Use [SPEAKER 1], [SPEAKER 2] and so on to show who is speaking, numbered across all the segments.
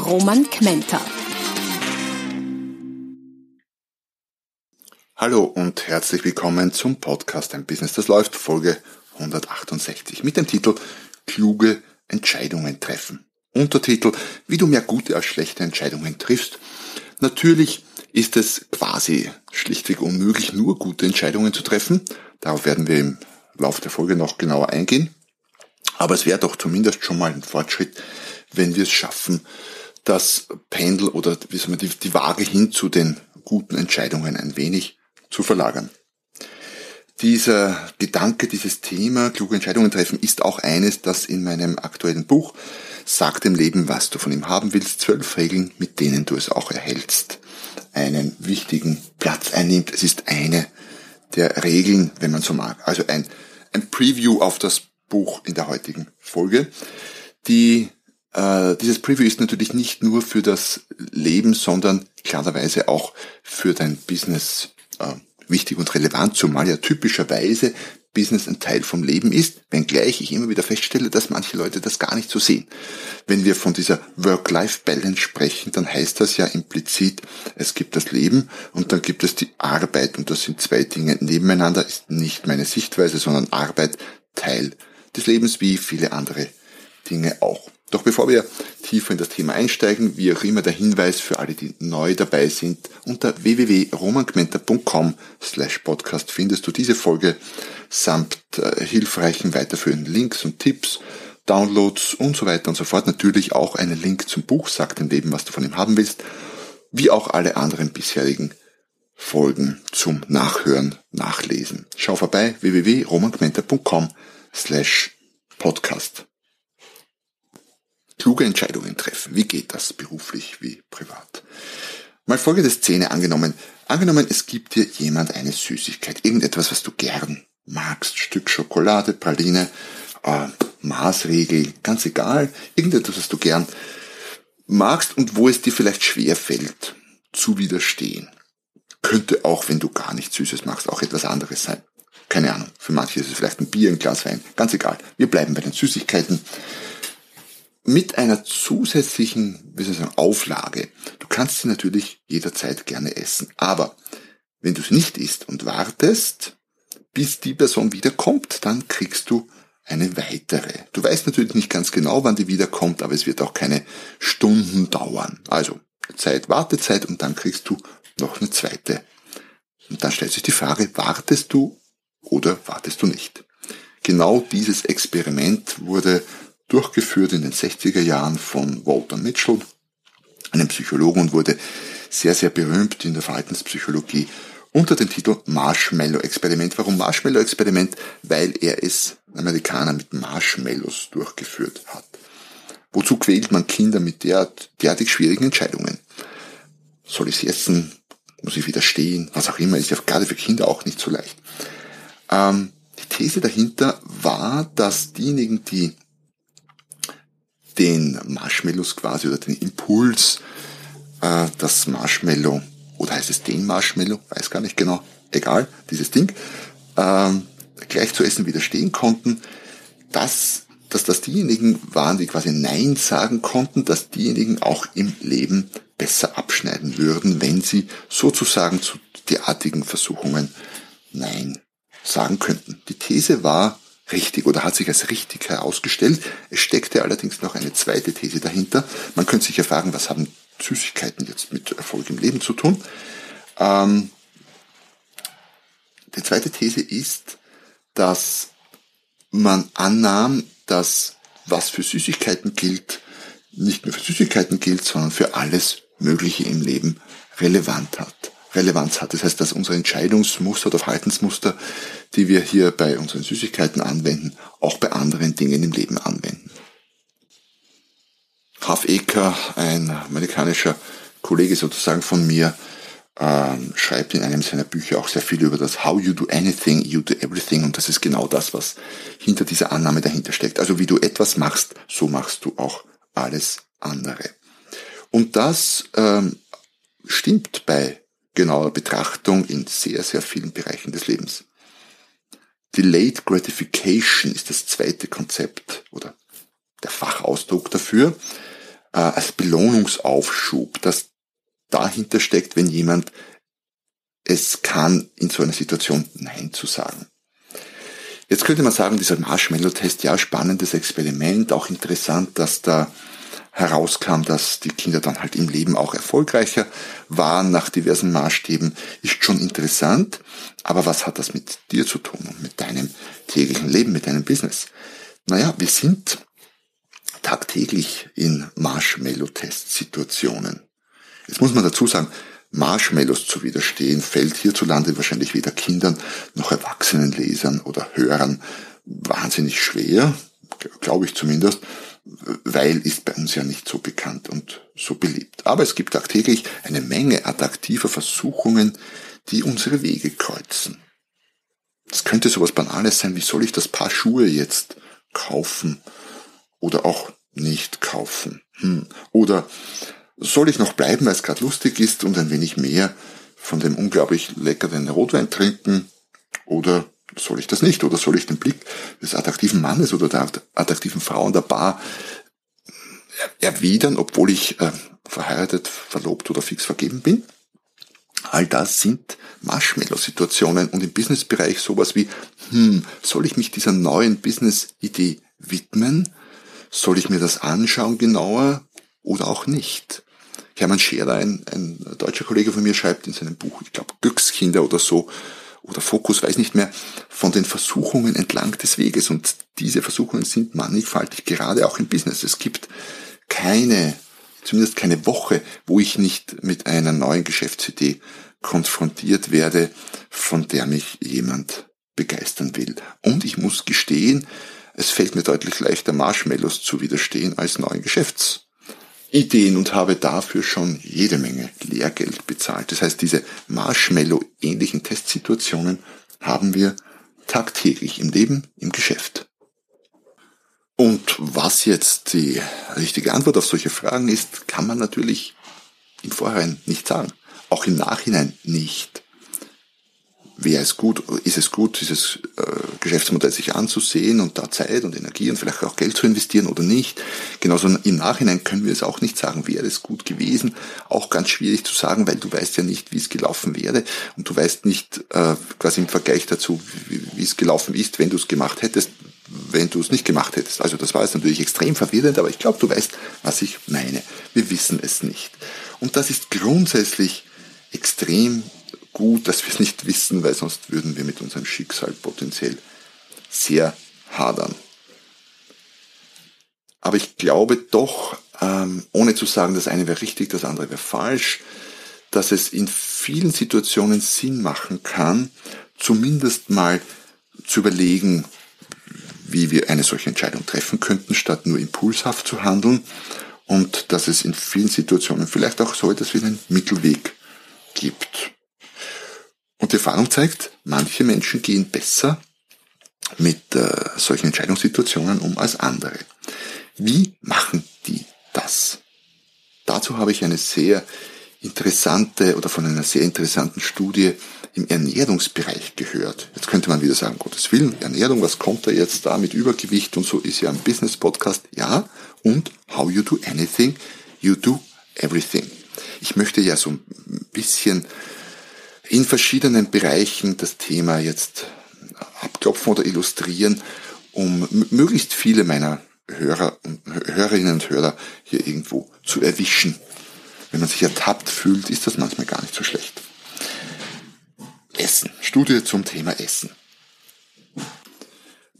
[SPEAKER 1] Roman Kmenter.
[SPEAKER 2] Hallo und herzlich willkommen zum Podcast Ein Business, das läuft, Folge 168 mit dem Titel Kluge Entscheidungen treffen. Untertitel, wie du mehr gute als schlechte Entscheidungen triffst Natürlich ist es quasi schlichtweg unmöglich, nur gute Entscheidungen zu treffen. Darauf werden wir im Laufe der Folge noch genauer eingehen. Aber es wäre doch zumindest schon mal ein Fortschritt, wenn wir es schaffen, das Pendel oder wie soll man, die, die Waage hin zu den guten Entscheidungen ein wenig zu verlagern. Dieser Gedanke, dieses Thema, kluge Entscheidungen treffen, ist auch eines, das in meinem aktuellen Buch Sag dem Leben, was du von ihm haben willst. Zwölf Regeln, mit denen du es auch erhältst. Einen wichtigen Platz einnimmt. Es ist eine der Regeln, wenn man so mag. Also ein, ein Preview auf das Buch in der heutigen Folge. Die, äh, dieses Preview ist natürlich nicht nur für das Leben, sondern klarerweise auch für dein Business äh, wichtig und relevant, zumal ja typischerweise Business ein Teil vom Leben ist, wenngleich ich immer wieder feststelle, dass manche Leute das gar nicht so sehen. Wenn wir von dieser Work-Life-Balance sprechen, dann heißt das ja implizit, es gibt das Leben und dann gibt es die Arbeit und das sind zwei Dinge nebeneinander, ist nicht meine Sichtweise, sondern Arbeit Teil des Lebens wie viele andere Dinge auch. Doch bevor wir tiefer in das Thema einsteigen, wie auch immer der Hinweis für alle, die neu dabei sind, unter www.romangmenta.com slash podcast findest du diese Folge samt äh, hilfreichen weiterführenden Links und Tipps, Downloads und so weiter und so fort. Natürlich auch einen Link zum Buch, sag dem Leben, was du von ihm haben willst, wie auch alle anderen bisherigen Folgen zum Nachhören, Nachlesen. Schau vorbei www.romangmenta.com slash podcast kluge Entscheidungen treffen. Wie geht das beruflich wie privat? Mal folgende Szene angenommen. Angenommen, es gibt dir jemand eine Süßigkeit, irgendetwas, was du gern magst, Stück Schokolade, Praline, äh, Maßregel, ganz egal, irgendetwas, was du gern magst und wo es dir vielleicht schwer fällt, zu widerstehen. Könnte auch, wenn du gar nichts Süßes magst, auch etwas anderes sein. Keine Ahnung. Für manche ist es vielleicht ein Bier, ein Glas Wein. Ganz egal. Wir bleiben bei den Süßigkeiten mit einer zusätzlichen, wie soll ich sagen, Auflage. Du kannst sie natürlich jederzeit gerne essen. Aber wenn du es nicht isst und wartest, bis die Person wiederkommt, dann kriegst du eine weitere. Du weißt natürlich nicht ganz genau, wann die wiederkommt, aber es wird auch keine Stunden dauern. Also Zeit, Wartezeit und dann kriegst du noch eine zweite. Und dann stellt sich die Frage, wartest du oder wartest du nicht? Genau dieses Experiment wurde durchgeführt in den 60er Jahren von Walter Mitchell, einem Psychologen und wurde sehr, sehr berühmt in der Verhaltenspsychologie unter dem Titel Marshmallow-Experiment. Warum Marshmallow-Experiment? Weil er es Amerikaner mit Marshmallows durchgeführt hat. Wozu quält man Kinder mit derart, derartig schwierigen Entscheidungen? Soll ich es essen? Muss ich widerstehen? Was auch immer, ist ja gerade für Kinder auch nicht so leicht. Ähm, die These dahinter war, dass diejenigen, die den Marshmallows quasi oder den Impuls, äh, das Marshmallow, oder heißt es den Marshmallow, weiß gar nicht genau, egal, dieses Ding, äh, gleich zu essen widerstehen konnten, dass, dass das diejenigen waren, die quasi Nein sagen konnten, dass diejenigen auch im Leben besser abschneiden würden, wenn sie sozusagen zu derartigen Versuchungen Nein sagen könnten. Die These war, richtig oder hat sich als richtig herausgestellt. Es steckte allerdings noch eine zweite These dahinter. Man könnte sich ja fragen, was haben Süßigkeiten jetzt mit Erfolg im Leben zu tun? Ähm, die zweite These ist, dass man annahm, dass was für Süßigkeiten gilt, nicht nur für Süßigkeiten gilt, sondern für alles Mögliche im Leben relevant hat. Relevanz hat. Das heißt, dass unsere Entscheidungsmuster oder Verhaltensmuster, die wir hier bei unseren Süßigkeiten anwenden, auch bei anderen Dingen im Leben anwenden. Half Acre, ein amerikanischer Kollege sozusagen von mir, ähm, schreibt in einem seiner Bücher auch sehr viel über das How you do anything, you do everything und das ist genau das, was hinter dieser Annahme dahinter steckt. Also wie du etwas machst, so machst du auch alles andere. Und das ähm, stimmt bei genauer Betrachtung in sehr, sehr vielen Bereichen des Lebens. Delayed Gratification ist das zweite Konzept oder der Fachausdruck dafür, äh, als Belohnungsaufschub, das dahinter steckt, wenn jemand es kann, in so einer Situation Nein zu sagen. Jetzt könnte man sagen, dieser Marshmallow-Test, ja, spannendes Experiment, auch interessant, dass da herauskam, dass die Kinder dann halt im Leben auch erfolgreicher waren nach diversen Maßstäben, ist schon interessant. Aber was hat das mit dir zu tun und mit deinem täglichen Leben, mit deinem Business? Naja, wir sind tagtäglich in Marshmallow-Test-Situationen. Jetzt muss man dazu sagen, Marshmallows zu widerstehen, fällt hierzulande wahrscheinlich weder Kindern noch erwachsenen Lesern oder Hörern wahnsinnig schwer, glaube ich zumindest, weil ist bei uns ja nicht so bekannt und so beliebt. Aber es gibt tagtäglich eine Menge attraktiver Versuchungen, die unsere Wege kreuzen. Es könnte sowas Banales sein, wie soll ich das Paar Schuhe jetzt kaufen oder auch nicht kaufen? Hm. Oder soll ich noch bleiben, weil es gerade lustig ist und ein wenig mehr von dem unglaublich leckeren Rotwein trinken? Oder soll ich das nicht? Oder soll ich den Blick des attraktiven Mannes oder der attraktiven Frau an der Bar erwidern, obwohl ich äh, verheiratet, verlobt oder fix vergeben bin? All das sind Marshmallow-Situationen und im Businessbereich sowas wie, hm, soll ich mich dieser neuen Business-Idee widmen? Soll ich mir das anschauen genauer oder auch nicht? Hermann Scherer, ein, ein deutscher Kollege von mir, schreibt in seinem Buch, ich glaube Glückskinder oder so, oder Fokus, weiß nicht mehr, von den Versuchungen entlang des Weges. Und diese Versuchungen sind mannigfaltig, gerade auch im Business. Es gibt keine, zumindest keine Woche, wo ich nicht mit einer neuen Geschäftsidee konfrontiert werde, von der mich jemand begeistern will. Und ich muss gestehen, es fällt mir deutlich leichter, Marshmallows zu widerstehen als neuen Geschäfts Ideen und habe dafür schon jede Menge Lehrgeld bezahlt. Das heißt, diese Marshmallow-ähnlichen Testsituationen haben wir tagtäglich im Leben, im Geschäft. Und was jetzt die richtige Antwort auf solche Fragen ist, kann man natürlich im Vorhinein nicht sagen. Auch im Nachhinein nicht wäre es gut, ist es gut, dieses äh, Geschäftsmodell sich anzusehen und da Zeit und Energie und vielleicht auch Geld zu investieren oder nicht. Genauso im Nachhinein können wir es auch nicht sagen, wäre es gut gewesen. Auch ganz schwierig zu sagen, weil du weißt ja nicht, wie es gelaufen wäre und du weißt nicht äh, quasi im Vergleich dazu, wie, wie es gelaufen ist, wenn du es gemacht hättest, wenn du es nicht gemacht hättest. Also das war jetzt natürlich extrem verwirrend, aber ich glaube, du weißt, was ich meine. Wir wissen es nicht. Und das ist grundsätzlich extrem gut, dass wir es nicht wissen, weil sonst würden wir mit unserem Schicksal potenziell sehr hadern. Aber ich glaube doch, ähm, ohne zu sagen, das eine wäre richtig, das andere wäre falsch, dass es in vielen Situationen Sinn machen kann, zumindest mal zu überlegen, wie wir eine solche Entscheidung treffen könnten, statt nur impulshaft zu handeln und dass es in vielen Situationen vielleicht auch so etwas wie einen Mittelweg gibt. Und die Erfahrung zeigt, manche Menschen gehen besser mit äh, solchen Entscheidungssituationen um als andere. Wie machen die das? Dazu habe ich eine sehr interessante oder von einer sehr interessanten Studie im Ernährungsbereich gehört. Jetzt könnte man wieder sagen, Gottes Willen, Ernährung, was kommt da jetzt da mit Übergewicht und so ist ja ein Business Podcast. Ja, und how you do anything, you do everything. Ich möchte ja so ein bisschen in verschiedenen Bereichen das Thema jetzt abklopfen oder illustrieren, um möglichst viele meiner Hörer und Hörerinnen und Hörer hier irgendwo zu erwischen. Wenn man sich ertappt fühlt, ist das manchmal gar nicht so schlecht. Essen. Studie zum Thema Essen.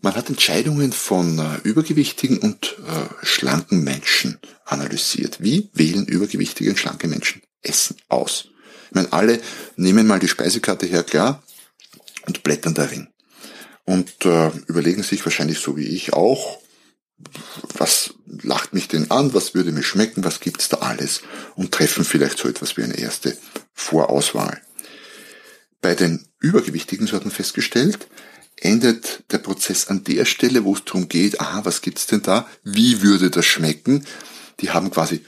[SPEAKER 2] Man hat Entscheidungen von äh, übergewichtigen und äh, schlanken Menschen analysiert. Wie wählen übergewichtige und schlanke Menschen Essen aus? Ich meine, alle nehmen mal die Speisekarte her, klar, und blättern darin. Und äh, überlegen sich wahrscheinlich so wie ich auch, was lacht mich denn an, was würde mir schmecken, was gibt's da alles und treffen vielleicht so etwas wie eine erste Vorauswahl. Bei den Übergewichtigen, so hat man festgestellt, endet der Prozess an der Stelle, wo es darum geht, aha, was gibt's denn da, wie würde das schmecken? Die haben quasi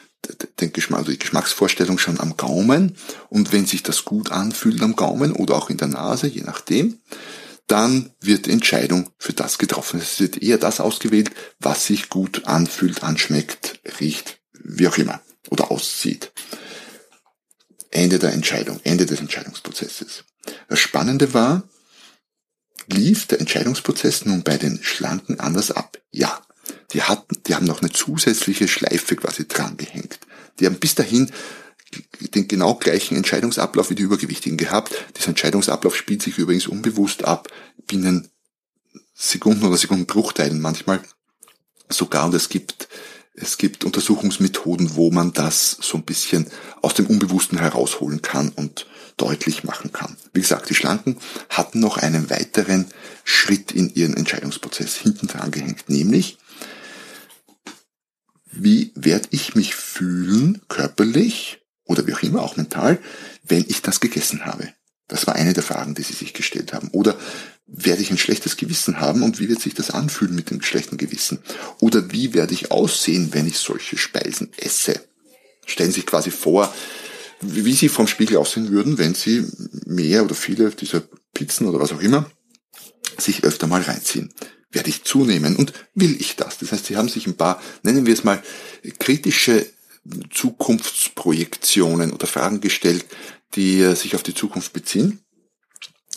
[SPEAKER 2] den Geschmack, also die Geschmacksvorstellung schon am Gaumen und wenn sich das gut anfühlt am Gaumen oder auch in der Nase, je nachdem, dann wird die Entscheidung für das getroffen. Es wird eher das ausgewählt, was sich gut anfühlt, anschmeckt, riecht, wie auch immer oder aussieht. Ende der Entscheidung, Ende des Entscheidungsprozesses. Das Spannende war, lief der Entscheidungsprozess nun bei den Schlanken anders ab? Ja. Die hatten, die haben noch eine zusätzliche Schleife quasi drangehängt. Die haben bis dahin den genau gleichen Entscheidungsablauf wie die Übergewichtigen gehabt. Dieser Entscheidungsablauf spielt sich übrigens unbewusst ab, binnen Sekunden oder Sekundenbruchteilen manchmal sogar. Und es gibt, es gibt Untersuchungsmethoden, wo man das so ein bisschen aus dem Unbewussten herausholen kann und deutlich machen kann. Wie gesagt, die Schlanken hatten noch einen weiteren Schritt in ihren Entscheidungsprozess hinten dran gehängt, nämlich wie werde ich mich fühlen, körperlich oder wie auch immer, auch mental, wenn ich das gegessen habe? Das war eine der Fragen, die sie sich gestellt haben. Oder werde ich ein schlechtes Gewissen haben und wie wird sich das anfühlen mit dem schlechten Gewissen? Oder wie werde ich aussehen, wenn ich solche Speisen esse? Stellen Sie sich quasi vor, wie Sie vom Spiegel aussehen würden, wenn Sie mehr oder viele dieser Pizzen oder was auch immer sich öfter mal reinziehen werde ich zunehmen und will ich das? Das heißt, sie haben sich ein paar, nennen wir es mal, kritische Zukunftsprojektionen oder Fragen gestellt, die äh, sich auf die Zukunft beziehen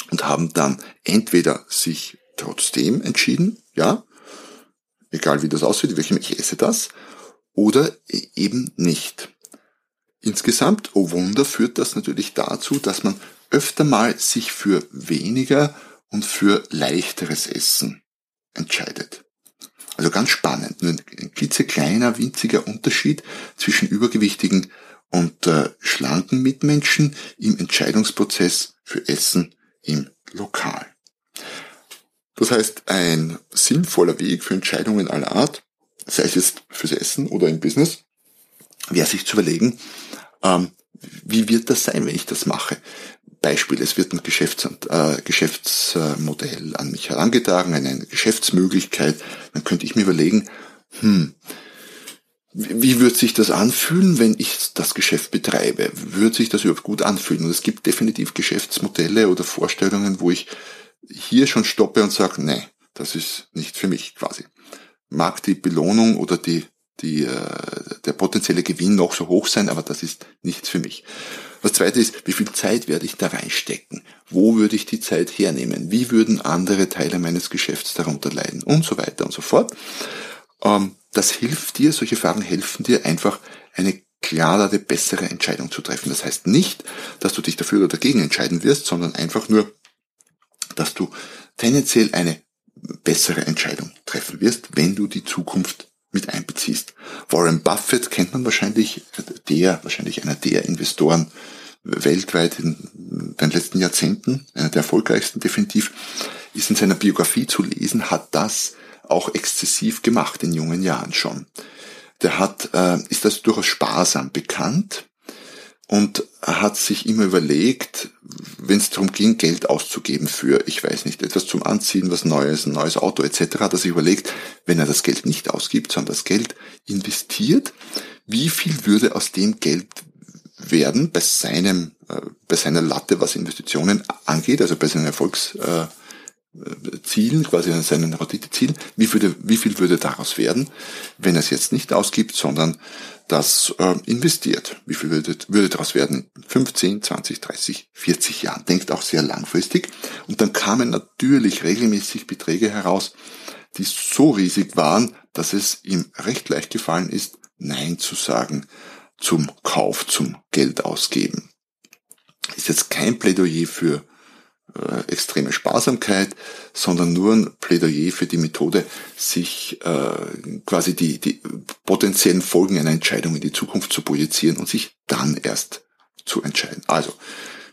[SPEAKER 2] und haben dann entweder sich trotzdem entschieden, ja, egal wie das aussieht, welchem ich esse das, oder eben nicht. Insgesamt, oh Wunder, führt das natürlich dazu, dass man öfter mal sich für weniger und für leichteres Essen entscheidet. Also ganz spannend. Ein klitzekleiner, winziger Unterschied zwischen übergewichtigen und äh, schlanken Mitmenschen im Entscheidungsprozess für Essen im Lokal. Das heißt, ein sinnvoller Weg für Entscheidungen aller Art, sei es jetzt fürs Essen oder im Business, wäre sich zu überlegen, ähm, wie wird das sein, wenn ich das mache? Beispiel, es wird ein Geschäfts äh, Geschäftsmodell an mich herangetragen, eine Geschäftsmöglichkeit, dann könnte ich mir überlegen, hm, wie wird sich das anfühlen, wenn ich das Geschäft betreibe? Wird sich das überhaupt gut anfühlen? Und es gibt definitiv Geschäftsmodelle oder Vorstellungen, wo ich hier schon stoppe und sage, nee, das ist nicht für mich quasi. Mag die Belohnung oder die, die, äh, der potenzielle Gewinn noch so hoch sein, aber das ist nichts für mich. Das zweite ist, wie viel Zeit werde ich da reinstecken? Wo würde ich die Zeit hernehmen? Wie würden andere Teile meines Geschäfts darunter leiden? Und so weiter und so fort. Ähm, das hilft dir, solche Fragen helfen dir einfach eine klarere, bessere Entscheidung zu treffen. Das heißt nicht, dass du dich dafür oder dagegen entscheiden wirst, sondern einfach nur, dass du tendenziell eine bessere Entscheidung treffen wirst, wenn du die Zukunft mit einbeziehst. Warren Buffett kennt man wahrscheinlich, der, wahrscheinlich einer der Investoren weltweit in den letzten Jahrzehnten, einer der erfolgreichsten definitiv, ist in seiner Biografie zu lesen, hat das auch exzessiv gemacht in jungen Jahren schon. Der hat, äh, ist das durchaus sparsam bekannt und hat sich immer überlegt, wenn es darum ging, Geld auszugeben für, ich weiß nicht, etwas zum Anziehen, was Neues, ein neues Auto etc., hat er sich überlegt, wenn er das Geld nicht ausgibt, sondern das Geld investiert, wie viel würde aus dem Geld werden bei seinem, äh, bei seiner Latte, was Investitionen angeht, also bei seinen Erfolgszielen, äh, quasi seinen Renditezielen, wie, wie viel würde daraus werden, wenn er es jetzt nicht ausgibt, sondern das äh, investiert. Wie viel würde, würde daraus werden? 15, 20, 30, 40 Jahren. Denkt auch sehr langfristig. Und dann kamen natürlich regelmäßig Beträge heraus, die so riesig waren, dass es ihm recht leicht gefallen ist, Nein zu sagen zum Kauf, zum Geld ausgeben. Ist jetzt kein Plädoyer für äh, extreme Sparsamkeit, sondern nur ein Plädoyer für die Methode, sich äh, quasi die, die potenziellen Folgen einer Entscheidung in die Zukunft zu projizieren und sich dann erst zu entscheiden. Also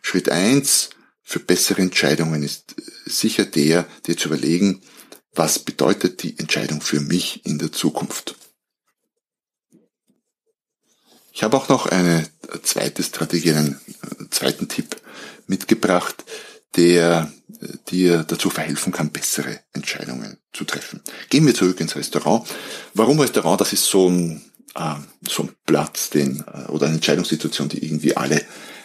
[SPEAKER 2] Schritt eins für bessere Entscheidungen ist sicher der, dir zu überlegen, was bedeutet die Entscheidung für mich in der Zukunft. Ich habe auch noch eine zweite Strategie, einen zweiten Tipp mitgebracht, der dir dazu verhelfen kann, bessere Entscheidungen zu treffen. Gehen wir zurück ins Restaurant. Warum Restaurant? Das ist so ein, äh, so ein Platz, den, äh, oder eine Entscheidungssituation, die irgendwie alle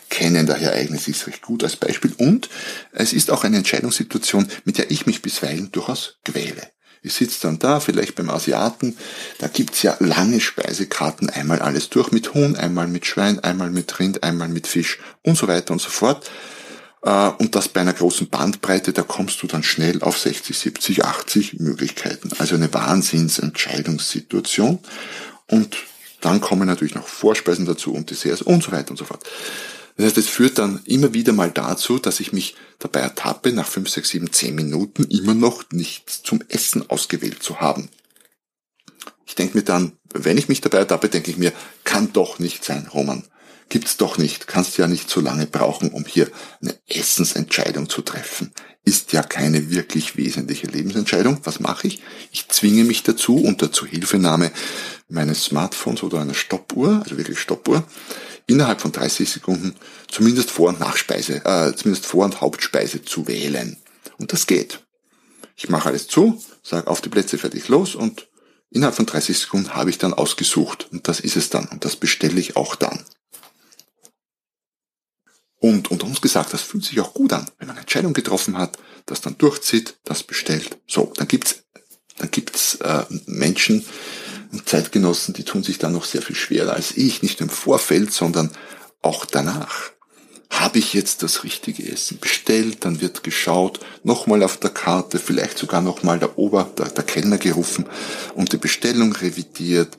[SPEAKER 2] kennen, daher eignet sich recht gut als Beispiel. Und es ist auch eine Entscheidungssituation, mit der ich mich bisweilen durchaus quäle. Ich sitze dann da, vielleicht beim Asiaten, da gibt's ja lange Speisekarten, einmal alles durch mit Huhn, einmal mit Schwein, einmal mit Rind, einmal mit Fisch und so weiter und so fort. Äh, und das bei einer großen Bandbreite, da kommst du dann schnell auf 60, 70, 80 Möglichkeiten. Also eine Wahnsinnsentscheidungssituation. Und dann kommen natürlich noch Vorspeisen dazu und Desserts und so weiter und so fort. Das heißt, es führt dann immer wieder mal dazu, dass ich mich dabei ertappe, nach 5, 6, 7, 10 Minuten immer noch nichts zum Essen ausgewählt zu haben. Ich denke mir dann, wenn ich mich dabei ertappe, denke ich mir, kann doch nicht sein, Roman. Gibt's doch nicht. Kannst ja nicht so lange brauchen, um hier eine Essensentscheidung zu treffen. Ist ja keine wirklich wesentliche Lebensentscheidung. Was mache ich? Ich zwinge mich dazu unter Zuhilfenahme meines Smartphones oder einer Stoppuhr, also wirklich Stoppuhr, innerhalb von 30 Sekunden zumindest Vor- und Nachspeise, äh, zumindest Vor- und Hauptspeise zu wählen. Und das geht. Ich mache alles zu, sage auf die Plätze fertig los und innerhalb von 30 Sekunden habe ich dann ausgesucht. Und das ist es dann. Und das bestelle ich auch dann. Und unter uns gesagt, das fühlt sich auch gut an, wenn man eine Entscheidung getroffen hat, das dann durchzieht, das bestellt. So, dann gibt's, dann gibt's äh, Menschen, und Zeitgenossen, die tun sich dann noch sehr viel schwerer als ich, nicht im Vorfeld, sondern auch danach. Habe ich jetzt das richtige Essen bestellt, dann wird geschaut, nochmal auf der Karte, vielleicht sogar nochmal der Ober, der, der Kellner gerufen und die Bestellung revidiert.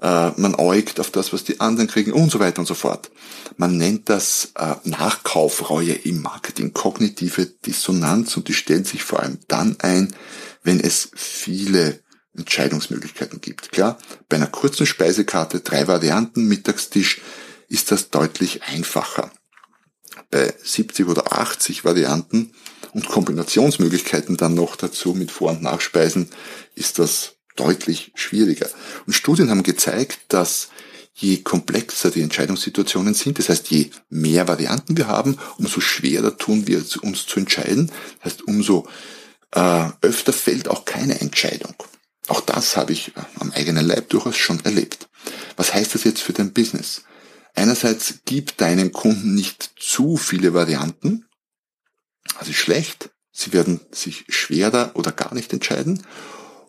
[SPEAKER 2] Äh, man äugt auf das, was die anderen kriegen und so weiter und so fort. Man nennt das äh, Nachkaufreue im Marketing, kognitive Dissonanz und die stellt sich vor allem dann ein, wenn es viele Entscheidungsmöglichkeiten gibt. Klar, bei einer kurzen Speisekarte, drei Varianten, Mittagstisch, ist das deutlich einfacher. Bei 70 oder 80 Varianten und Kombinationsmöglichkeiten dann noch dazu mit Vor- und Nachspeisen ist das deutlich schwieriger. Und Studien haben gezeigt, dass je komplexer die Entscheidungssituationen sind, das heißt, je mehr Varianten wir haben, umso schwerer tun wir uns zu entscheiden. Das heißt, umso äh, öfter fällt auch keine Entscheidung. Auch das habe ich äh, am eigenen Leib durchaus schon erlebt. Was heißt das jetzt für dein Business? Einerseits gib deinen Kunden nicht zu viele Varianten. Ist schlecht. Sie werden sich schwerer oder gar nicht entscheiden.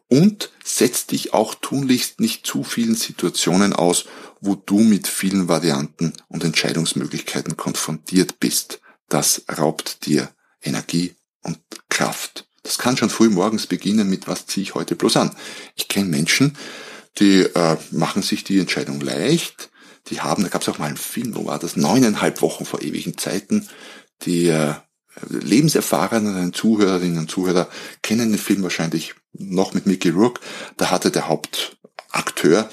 [SPEAKER 2] Und setz dich auch tunlichst nicht zu vielen Situationen aus, wo du mit vielen Varianten und Entscheidungsmöglichkeiten konfrontiert bist. Das raubt dir Energie und Kraft. Das kann schon früh morgens beginnen mit, was ziehe ich heute bloß an. Ich kenne Menschen, die äh, machen sich die Entscheidung leicht. Die haben, da gab es auch mal einen Film, wo war das, neuneinhalb Wochen vor ewigen Zeiten. Die äh, lebenserfahrenen Zuhörerinnen und Zuhörer kennen den Film wahrscheinlich noch mit Mickey Rourke. Da hatte der Hauptakteur,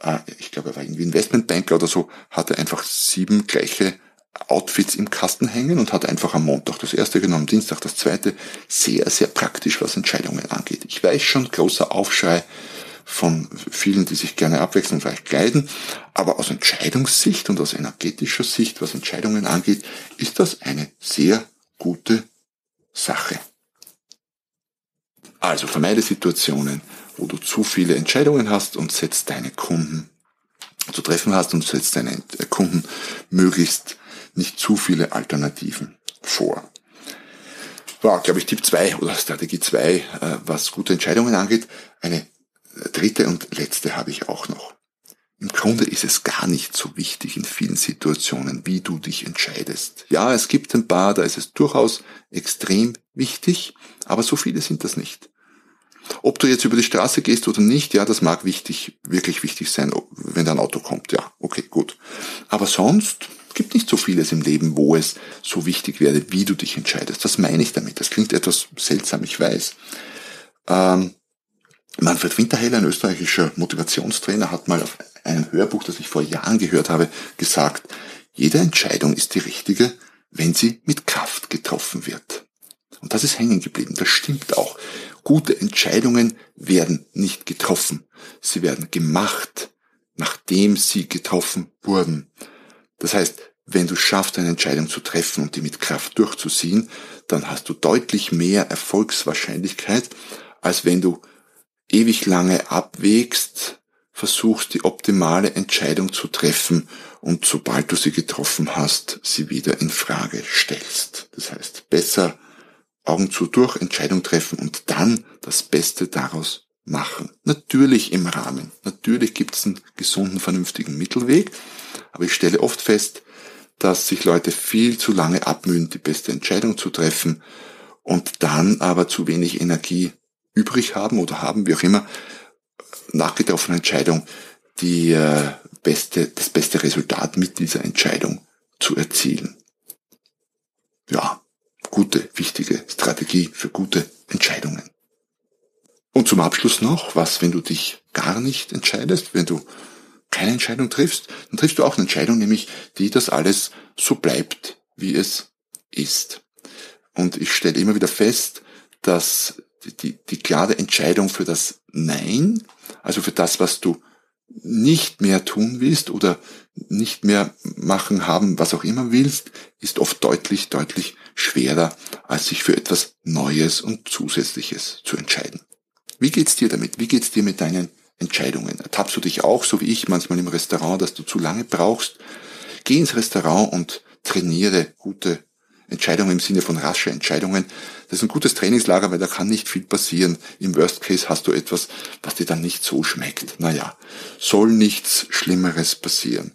[SPEAKER 2] äh, ich glaube, er war irgendwie Investmentbanker oder so, hatte einfach sieben gleiche Outfits im Kasten hängen und hat einfach am Montag das erste genommen, Dienstag das zweite. Sehr, sehr praktisch, was Entscheidungen angeht. Ich weiß schon, großer Aufschrei von vielen, die sich gerne abwechslungsreich kleiden. Aber aus Entscheidungssicht und aus energetischer Sicht, was Entscheidungen angeht, ist das eine sehr gute Sache. Also vermeide Situationen, wo du zu viele Entscheidungen hast und setzt deine Kunden zu treffen hast und setzt deine Kunden möglichst nicht zu viele Alternativen vor. War, glaube ich, Tipp 2 oder Strategie 2, äh, was gute Entscheidungen angeht. Eine dritte und letzte habe ich auch noch. Im Grunde ist es gar nicht so wichtig in vielen Situationen, wie du dich entscheidest. Ja, es gibt ein paar, da ist es durchaus extrem wichtig, aber so viele sind das nicht. Ob du jetzt über die Straße gehst oder nicht, ja, das mag wichtig, wirklich wichtig sein, wenn da ein Auto kommt, ja, okay, gut. Aber sonst gibt nicht so vieles im Leben, wo es so wichtig wäre, wie du dich entscheidest. Das meine ich damit. Das klingt etwas seltsam, ich weiß. Ähm, Manfred Winterheller, ein österreichischer Motivationstrainer, hat mal auf einem Hörbuch, das ich vor Jahren gehört habe, gesagt, jede Entscheidung ist die richtige, wenn sie mit Kraft getroffen wird. Und das ist hängen geblieben. Das stimmt auch. Gute Entscheidungen werden nicht getroffen. Sie werden gemacht, nachdem sie getroffen wurden. Das heißt, wenn du schaffst, eine Entscheidung zu treffen und die mit Kraft durchzuziehen, dann hast du deutlich mehr Erfolgswahrscheinlichkeit, als wenn du ewig lange abwägst, versuchst die optimale Entscheidung zu treffen und sobald du sie getroffen hast, sie wieder in Frage stellst. Das heißt, besser Augen zu durch, Entscheidung treffen und dann das Beste daraus machen. Natürlich im Rahmen. Natürlich gibt es einen gesunden, vernünftigen Mittelweg. Aber ich stelle oft fest, dass sich Leute viel zu lange abmühen, die beste Entscheidung zu treffen und dann aber zu wenig Energie übrig haben oder haben, wie auch immer, nachgetroffene Entscheidung die äh, beste, das beste Resultat mit dieser Entscheidung zu erzielen. Ja, gute, wichtige Strategie für gute Entscheidungen. Und zum Abschluss noch, was, wenn du dich gar nicht entscheidest, wenn du keine Entscheidung triffst, dann triffst du auch eine Entscheidung, nämlich die, dass alles so bleibt, wie es ist. Und ich stelle immer wieder fest, dass die, die klare Entscheidung für das Nein, also für das, was du nicht mehr tun willst oder nicht mehr machen, haben, was auch immer willst, ist oft deutlich, deutlich schwerer, als sich für etwas Neues und Zusätzliches zu entscheiden. Wie geht's dir damit? Wie geht's dir mit deinen Entscheidungen? Ertappst du dich auch, so wie ich, manchmal im Restaurant, dass du zu lange brauchst? Geh ins Restaurant und trainiere gute Entscheidungen im Sinne von rasche Entscheidungen. Das ist ein gutes Trainingslager, weil da kann nicht viel passieren. Im Worst Case hast du etwas, was dir dann nicht so schmeckt. Naja, soll nichts Schlimmeres passieren.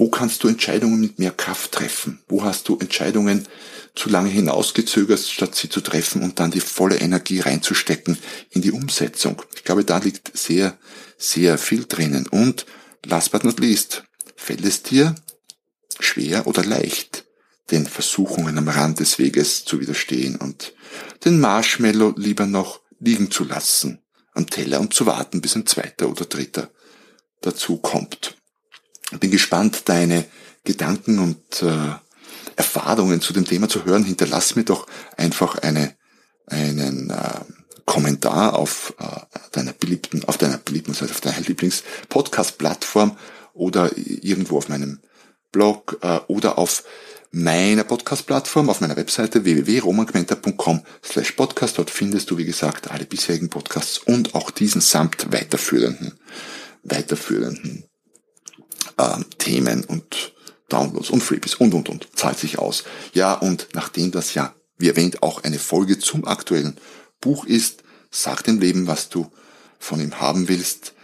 [SPEAKER 2] Wo kannst du Entscheidungen mit mehr Kraft treffen? Wo hast du Entscheidungen zu lange hinausgezögert, statt sie zu treffen und dann die volle Energie reinzustecken in die Umsetzung? Ich glaube, da liegt sehr, sehr viel drinnen. Und last but not least, fällt es dir schwer oder leicht, den Versuchungen am Rand des Weges zu widerstehen und den Marshmallow lieber noch liegen zu lassen am Teller und zu warten, bis ein zweiter oder dritter dazu kommt. Bin gespannt, deine Gedanken und äh, Erfahrungen zu dem Thema zu hören. Hinterlass mir doch einfach eine, einen äh, Kommentar auf äh, deiner beliebten, auf deiner beliebten, also auf deiner Lieblings-Podcast-Plattform oder irgendwo auf meinem Blog äh, oder auf meiner Podcast-Plattform, auf meiner Webseite www.romanquenter.com slash podcast. Dort findest du, wie gesagt, alle bisherigen Podcasts und auch diesen samt weiterführenden, weiterführenden äh, Themen und Downloads und Freebies und, und, und. Zahlt sich aus. Ja, und nachdem das ja, wie erwähnt, auch eine Folge zum aktuellen Buch ist, sag dem Leben, was du von ihm haben willst,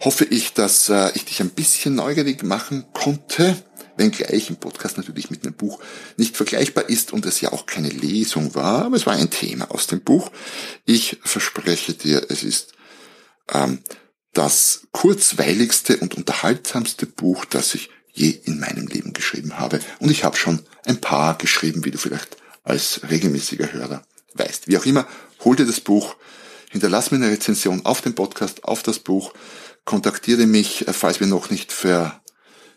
[SPEAKER 2] hoffe ich, dass äh, ich dich ein bisschen neugierig machen konnte wenngleich im Podcast natürlich mit einem Buch nicht vergleichbar ist und es ja auch keine Lesung war, aber es war ein Thema aus dem Buch. Ich verspreche dir, es ist ähm, das kurzweiligste und unterhaltsamste Buch, das ich je in meinem Leben geschrieben habe. Und ich habe schon ein paar geschrieben, wie du vielleicht als regelmäßiger Hörer weißt. Wie auch immer, hol dir das Buch, hinterlass mir eine Rezension auf dem Podcast, auf das Buch, kontaktiere mich, äh, falls wir noch nicht ver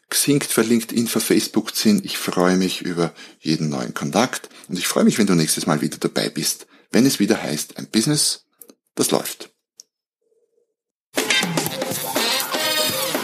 [SPEAKER 2] Xinkt verlinkt, in für Facebook sind. Ich freue mich über jeden neuen Kontakt und ich freue mich, wenn du nächstes Mal wieder dabei bist, wenn es wieder heißt, ein Business, das läuft.